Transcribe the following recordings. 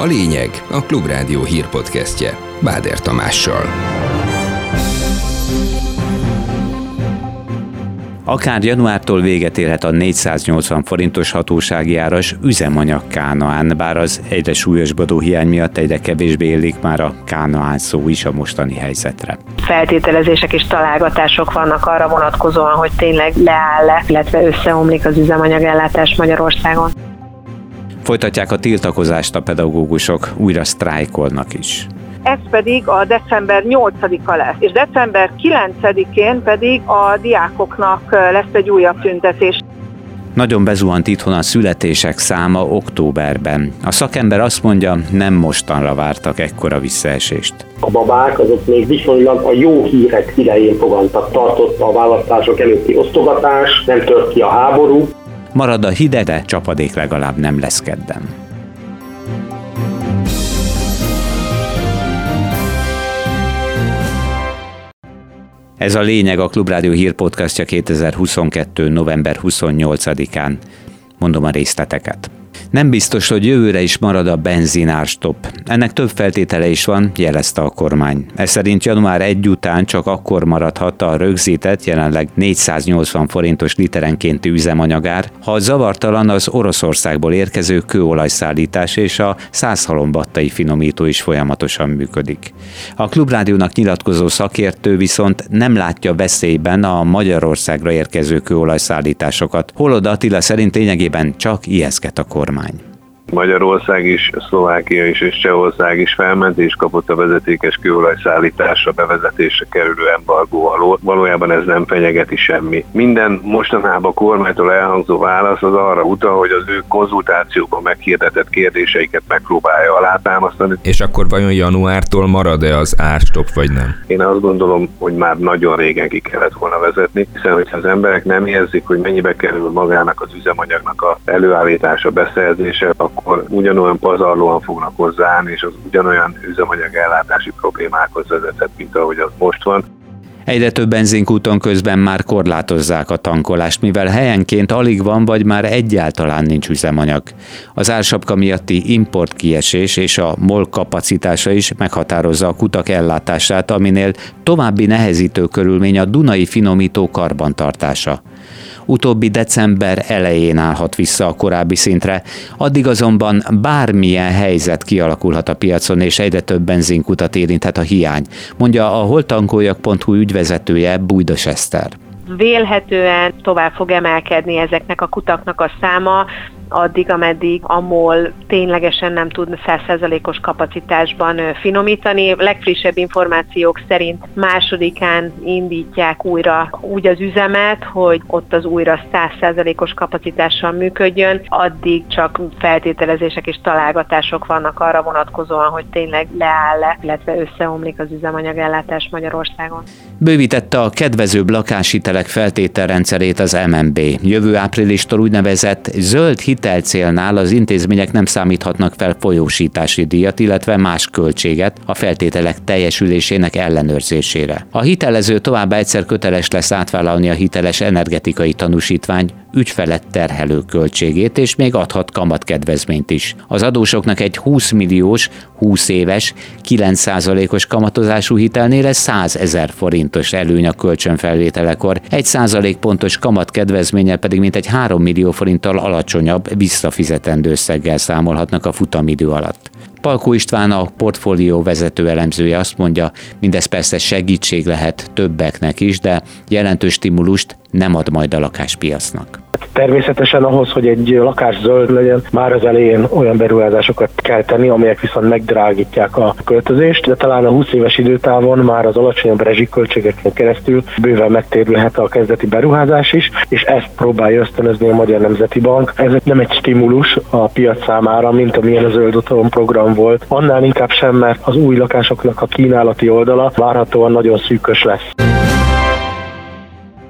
A lényeg a Klubrádió hírpodcastje Báder Tamással. Akár januártól véget érhet a 480 forintos hatósági áras üzemanyag Kánaán, bár az egyre súlyosbodó hiány miatt egyre kevésbé élik már a Kánaán szó is a mostani helyzetre. Feltételezések és találgatások vannak arra vonatkozóan, hogy tényleg leáll-e, illetve összeomlik az üzemanyagellátás Magyarországon. Folytatják a tiltakozást a pedagógusok, újra sztrájkolnak is ez pedig a december 8-a lesz, és december 9-én pedig a diákoknak lesz egy újabb tüntetés. Nagyon bezuhant itthon a születések száma októberben. A szakember azt mondja, nem mostanra vártak ekkora visszaesést. A babák azok még viszonylag a jó hírek idején fogantak. Tartott a választások előtti osztogatás, nem tört ki a háború. Marad a hideg, de csapadék legalább nem lesz kedden. Ez a lényeg a Klubrádió hírpodcastja 2022. november 28-án. Mondom a részleteket. Nem biztos, hogy jövőre is marad a benzinárstop. Ennek több feltétele is van, jelezte a kormány. Ez szerint január 1 után csak akkor maradhat a rögzített, jelenleg 480 forintos literenkénti üzemanyagár, ha zavartalan az Oroszországból érkező kőolajszállítás és a százhalombattai finomító is folyamatosan működik. A Klubrádiónak nyilatkozó szakértő viszont nem látja veszélyben a Magyarországra érkező kőolajszállításokat. Holod Attila szerint lényegében csak ijeszget a kormány kormány. Magyarország is, Szlovákia is és Csehország is felment és kapott a vezetékes kőolaj szállításra bevezetésre kerülő embargó alól. Valójában ez nem fenyegeti semmi. Minden mostanában a kormánytól elhangzó válasz az arra utal, hogy az ő konzultációban meghirdetett kérdéseiket megpróbálja alátámasztani. És akkor vajon januártól marad-e az árstop, vagy nem? Én azt gondolom, hogy már nagyon régen ki kellett volna vezetni, hiszen hogyha az emberek nem érzik, hogy mennyibe kerül magának az üzemanyagnak a előállítása, beszerzése, akkor akkor ugyanolyan pazarlóan fognak hozzáállni, és az ugyanolyan üzemanyag ellátási problémákhoz vezethet, mint ahogy az most van. Egyre több benzinkúton közben már korlátozzák a tankolást, mivel helyenként alig van, vagy már egyáltalán nincs üzemanyag. Az ársapka miatti import kiesés és a MOL kapacitása is meghatározza a kutak ellátását, aminél további nehezítő körülmény a Dunai finomító karbantartása utóbbi december elején állhat vissza a korábbi szintre, addig azonban bármilyen helyzet kialakulhat a piacon, és egyre több benzinkutat érinthet a hiány, mondja a holtankoljak.hu ügyvezetője Bújdos Eszter vélhetően tovább fog emelkedni ezeknek a kutaknak a száma, addig, ameddig a MOL ténylegesen nem tud 100%-os kapacitásban finomítani. Legfrissebb információk szerint másodikán indítják újra úgy az üzemet, hogy ott az újra 100%-os kapacitással működjön, addig csak feltételezések és találgatások vannak arra vonatkozóan, hogy tényleg leáll-e, illetve összeomlik az üzemanyagellátás Magyarországon. Bővítette a kedvezőbb lakáshitelek feltételrendszerét az MNB. Jövő áprilistól úgynevezett zöld hit hitelcélnál az intézmények nem számíthatnak fel folyósítási díjat, illetve más költséget a feltételek teljesülésének ellenőrzésére. A hitelező továbbá egyszer köteles lesz átvállalni a hiteles energetikai tanúsítvány ügyfelet terhelő költségét, és még adhat kamatkedvezményt is. Az adósoknak egy 20 milliós, 20 éves, 9%-os kamatozású hitelnél 100 ezer forintos előny a kölcsönfelvételekor, egy százalékpontos kamatkedvezménye pedig mintegy 3 millió forinttal alacsonyabb visszafizetendő összeggel számolhatnak a futamidő alatt. Palkó István a portfólió vezető elemzője azt mondja, mindez persze segítség lehet többeknek is, de jelentős stimulust nem ad majd a lakáspiacnak. Természetesen ahhoz, hogy egy lakás zöld legyen, már az elején olyan beruházásokat kell tenni, amelyek viszont megdrágítják a költözést, de talán a 20 éves időtávon már az alacsonyabb rezsiköltségeken keresztül bőven megtérülhet a kezdeti beruházás is, és ezt próbálja ösztönözni a Magyar Nemzeti Bank. Ez nem egy stimulus a piac számára, mint amilyen a zöld otthon program volt. Annál inkább sem, mert az új lakásoknak a kínálati oldala várhatóan nagyon szűkös lesz.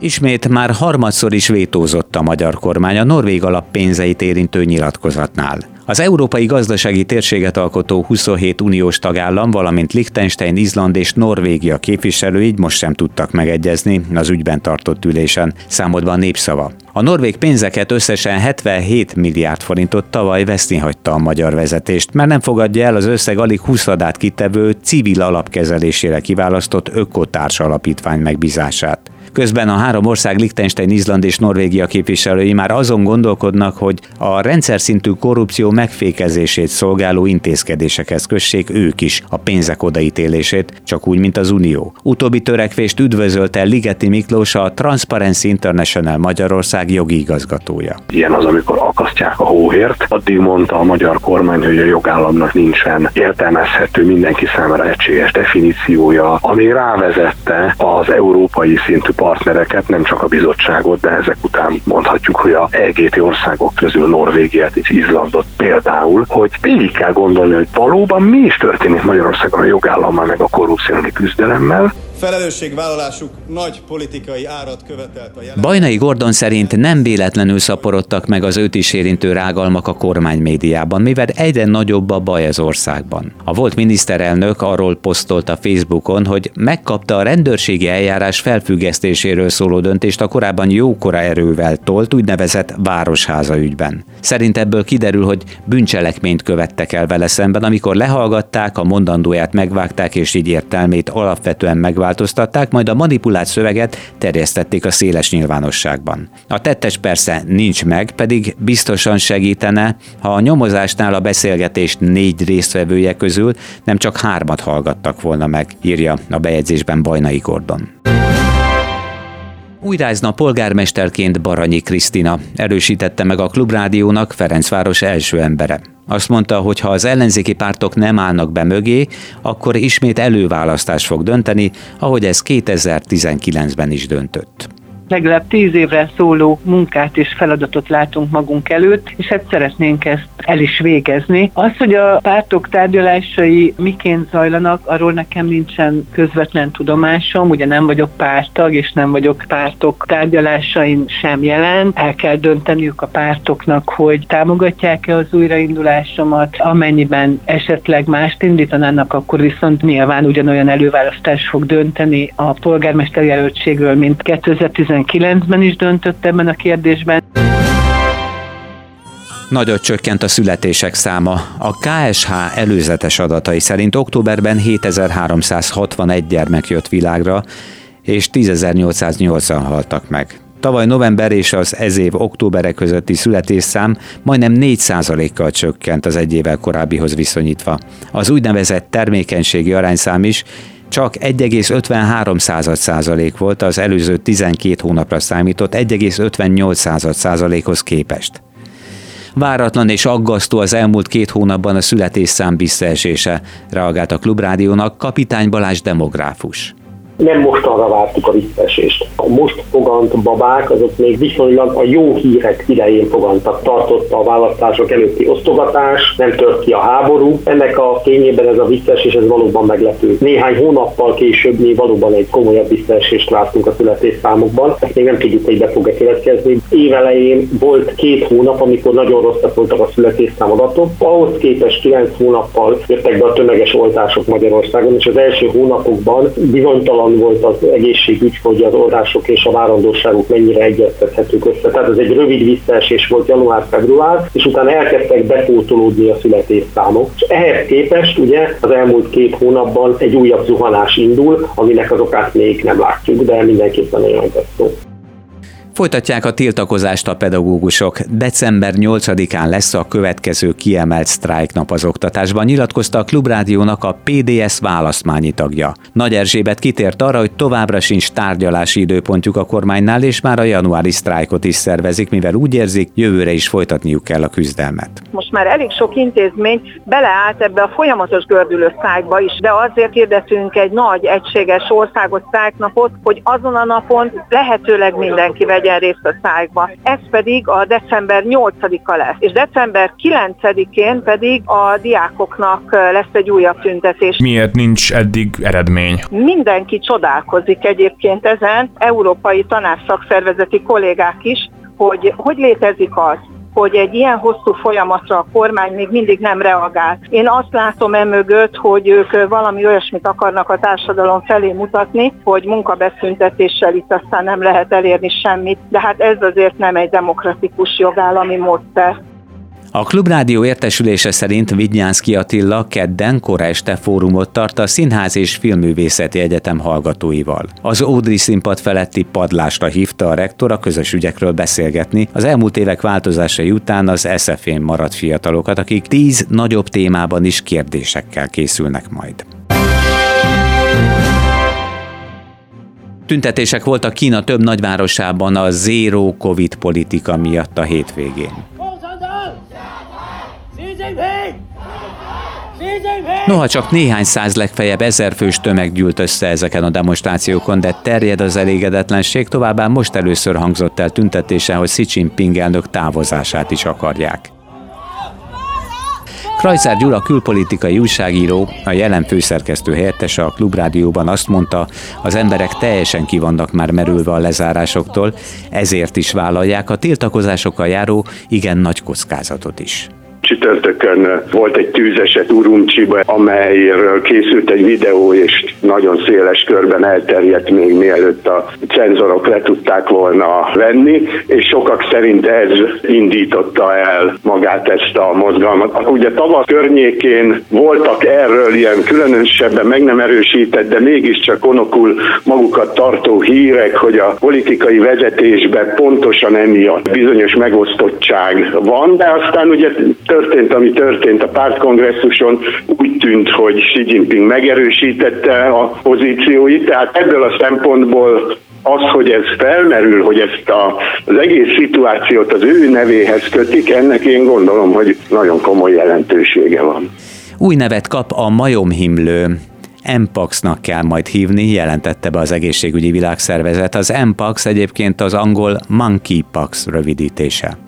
Ismét már harmadszor is vétózott a magyar kormány a norvég alap pénzeit érintő nyilatkozatnál. Az európai gazdasági térséget alkotó 27 uniós tagállam, valamint Liechtenstein, Izland és Norvégia képviselői most sem tudtak megegyezni az ügyben tartott ülésen, számodva a népszava. A norvég pénzeket összesen 77 milliárd forintot tavaly veszni hagyta a magyar vezetést, mert nem fogadja el az összeg alig 20 adát kitevő civil alapkezelésére kiválasztott ökotárs alapítvány megbízását. Közben a három ország Liechtenstein, Izland és Norvégia képviselői már azon gondolkodnak, hogy a rendszer szintű korrupció megfékezését szolgáló intézkedésekhez kössék ők is a pénzek odaítélését, csak úgy, mint az Unió. Utóbbi törekvést üdvözölte Ligeti Miklós, a Transparency International Magyarország jogi igazgatója. Ilyen az, amikor akasztják a hóhért. Addig mondta a magyar kormány, hogy a jogállamnak nincsen értelmezhető mindenki számára egységes definíciója, ami rávezette az európai szintű partnereket, nem csak a bizottságot, de ezek után mondhatjuk, hogy a EGT országok közül Norvégiát és Izlandot például, hogy végig kell gondolni, hogy valóban mi is történik Magyarországon a jogállammal meg a korrupcióni küzdelemmel, Felelősségvállalásuk nagy politikai árat követelt a jelen... Bajnai Gordon szerint nem véletlenül szaporodtak meg az őt is érintő rágalmak a kormány médiában, mivel egyre nagyobb a baj az országban. A volt miniszterelnök arról posztolt a Facebookon, hogy megkapta a rendőrségi eljárás felfüggesztéséről szóló döntést a korábban jókora erővel tolt úgynevezett városháza ügyben. Szerint ebből kiderül, hogy bűncselekményt követtek el vele szemben, amikor lehallgatták, a mondandóját megvágták és így értelmét alapvetően megvágták megváltoztatták, majd a manipulált szöveget terjesztették a széles nyilvánosságban. A tettes persze nincs meg, pedig biztosan segítene, ha a nyomozásnál a beszélgetést négy résztvevője közül nem csak hármat hallgattak volna meg, írja a bejegyzésben Bajnai Gordon. Újrázna polgármesterként Baranyi Krisztina erősítette meg a Klubrádiónak Ferencváros első embere. Azt mondta, hogy ha az ellenzéki pártok nem állnak be mögé, akkor ismét előválasztás fog dönteni, ahogy ez 2019-ben is döntött legalább tíz évre szóló munkát és feladatot látunk magunk előtt, és hát szeretnénk ezt el is végezni. Az, hogy a pártok tárgyalásai miként zajlanak, arról nekem nincsen közvetlen tudomásom, ugye nem vagyok pártag, és nem vagyok pártok tárgyalásain sem jelen. El kell dönteniük a pártoknak, hogy támogatják-e az újraindulásomat, amennyiben esetleg mást indítanának, akkor viszont nyilván ugyanolyan előválasztás fog dönteni a polgármester jelöltségről, mint 2010 2019-ben is döntött ebben a kérdésben. Nagyot csökkent a születések száma. A KSH előzetes adatai szerint októberben 7361 gyermek jött világra, és 10.880 haltak meg. Tavaly november és az ez év októbere közötti születésszám majdnem 4%-kal csökkent az egy évvel korábbihoz viszonyítva. Az úgynevezett termékenységi arányszám is csak 1,53 százalék volt az előző 12 hónapra számított 1,58 százalékhoz képest. Váratlan és aggasztó az elmúlt két hónapban a születésszám visszaesése, reagált a Klubrádiónak kapitány Balázs demográfus nem mostanra vártuk a visszaesést. A most fogant babák azok még viszonylag a jó hírek idején fogantak. Tartotta a választások előtti osztogatás, nem tört ki a háború. Ennek a fényében ez a visszaesés ez valóban meglepő. Néhány hónappal később mi valóban egy komolyabb visszaesést láttunk a születésszámokban. Ezt még nem tudjuk, hogy be fog-e következni. Évelején volt két hónap, amikor nagyon rosszak voltak a születésszám adatok. Ahhoz képest 9 hónappal jöttek be a tömeges oltások Magyarországon, és az első hónapokban bizonytalan hogyan volt az egészségügy, hogy az orvosok és a várandóságok mennyire egyeztethetők össze. Tehát ez egy rövid visszaesés volt január-február, és utána elkezdtek bepótolódni a születésszámok. És ehhez képest ugye az elmúlt két hónapban egy újabb zuhanás indul, aminek az okát még nem látjuk, de mindenképpen nagyon aggasztó. Folytatják a tiltakozást a pedagógusok. December 8-án lesz a következő kiemelt sztrájknap az oktatásban, nyilatkozta a Klubrádiónak a PDS választmányi tagja. Nagy Erzsébet kitért arra, hogy továbbra sincs tárgyalási időpontjuk a kormánynál, és már a januári sztrájkot is szervezik, mivel úgy érzik, jövőre is folytatniuk kell a küzdelmet. Most már elég sok intézmény beleállt ebbe a folyamatos gördülő sztrájkba is, de azért hirdetünk egy nagy, egységes országos sztrájknapot, hogy azon a napon lehetőleg mindenki vegye vegyen részt a szájba. Ez pedig a december 8-a lesz. És december 9-én pedig a diákoknak lesz egy újabb tüntetés. Miért nincs eddig eredmény? Mindenki csodálkozik egyébként ezen, európai tanácsszakszervezeti kollégák is, hogy hogy létezik az, hogy egy ilyen hosszú folyamatra a kormány még mindig nem reagál. Én azt látom emögött, hogy ők valami olyasmit akarnak a társadalom felé mutatni, hogy munkabeszüntetéssel itt aztán nem lehet elérni semmit, de hát ez azért nem egy demokratikus jogállami módszer. A Klubrádió értesülése szerint Vidnyánszki Attila kedden kora este fórumot tart a Színház és Filmművészeti Egyetem hallgatóival. Az Ódri színpad feletti padlásra hívta a rektor a közös ügyekről beszélgetni, az elmúlt évek változásai után az SZF-én maradt fiatalokat, akik tíz nagyobb témában is kérdésekkel készülnek majd. Tüntetések voltak Kína több nagyvárosában a zéró Covid politika miatt a hétvégén. Noha csak néhány száz legfeljebb ezer fős tömeg gyűlt össze ezeken a demonstrációkon, de terjed az elégedetlenség, továbbá most először hangzott el tüntetésen, hogy Xi Jinping elnök távozását is akarják. Krajcár Gyula külpolitikai újságíró, a jelen főszerkesztő helyettese a Klubrádióban azt mondta, az emberek teljesen kivannak már merülve a lezárásoktól, ezért is vállalják a tiltakozásokkal járó igen nagy kockázatot is. Csütörtökön volt egy tűzeset Urumcsiba, amelyről készült egy videó, és nagyon széles körben elterjedt még mielőtt a cenzorok le tudták volna venni, és sokak szerint ez indította el magát ezt a mozgalmat. Ugye tavasz környékén voltak erről ilyen különösebben meg nem erősített, de mégiscsak onokul magukat tartó hírek, hogy a politikai vezetésben pontosan emiatt bizonyos megosztottság van, de aztán ugye történt, ami történt a pártkongresszuson, úgy tűnt, hogy Xi Jinping megerősítette a pozícióit, tehát ebből a szempontból az, hogy ez felmerül, hogy ezt a, az egész szituációt az ő nevéhez kötik, ennek én gondolom, hogy nagyon komoly jelentősége van. Új nevet kap a majomhimlő. MPAX-nak kell majd hívni, jelentette be az egészségügyi világszervezet. Az MPAX egyébként az angol Monkeypox rövidítése.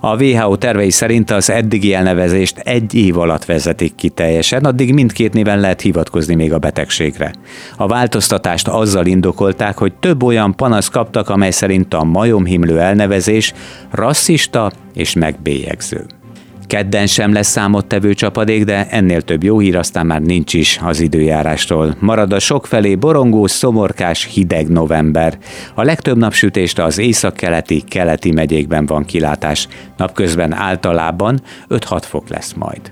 A WHO tervei szerint az eddigi elnevezést egy év alatt vezetik ki teljesen, addig mindkét néven lehet hivatkozni még a betegségre. A változtatást azzal indokolták, hogy több olyan panasz kaptak, amely szerint a majomhimlő elnevezés rasszista és megbélyegző. Kedden sem lesz számottevő csapadék, de ennél több jó hír aztán már nincs is az időjárástól. Marad a sokfelé borongó, szomorkás, hideg november. A legtöbb napsütést az északkeleti, keleti megyékben van kilátás. Napközben általában 5-6 fok lesz majd.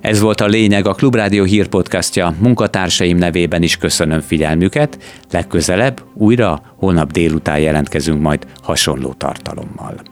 Ez volt a lényeg a Klubrádió hírpodcastja. Munkatársaim nevében is köszönöm figyelmüket. Legközelebb újra holnap délután jelentkezünk majd hasonló tartalommal.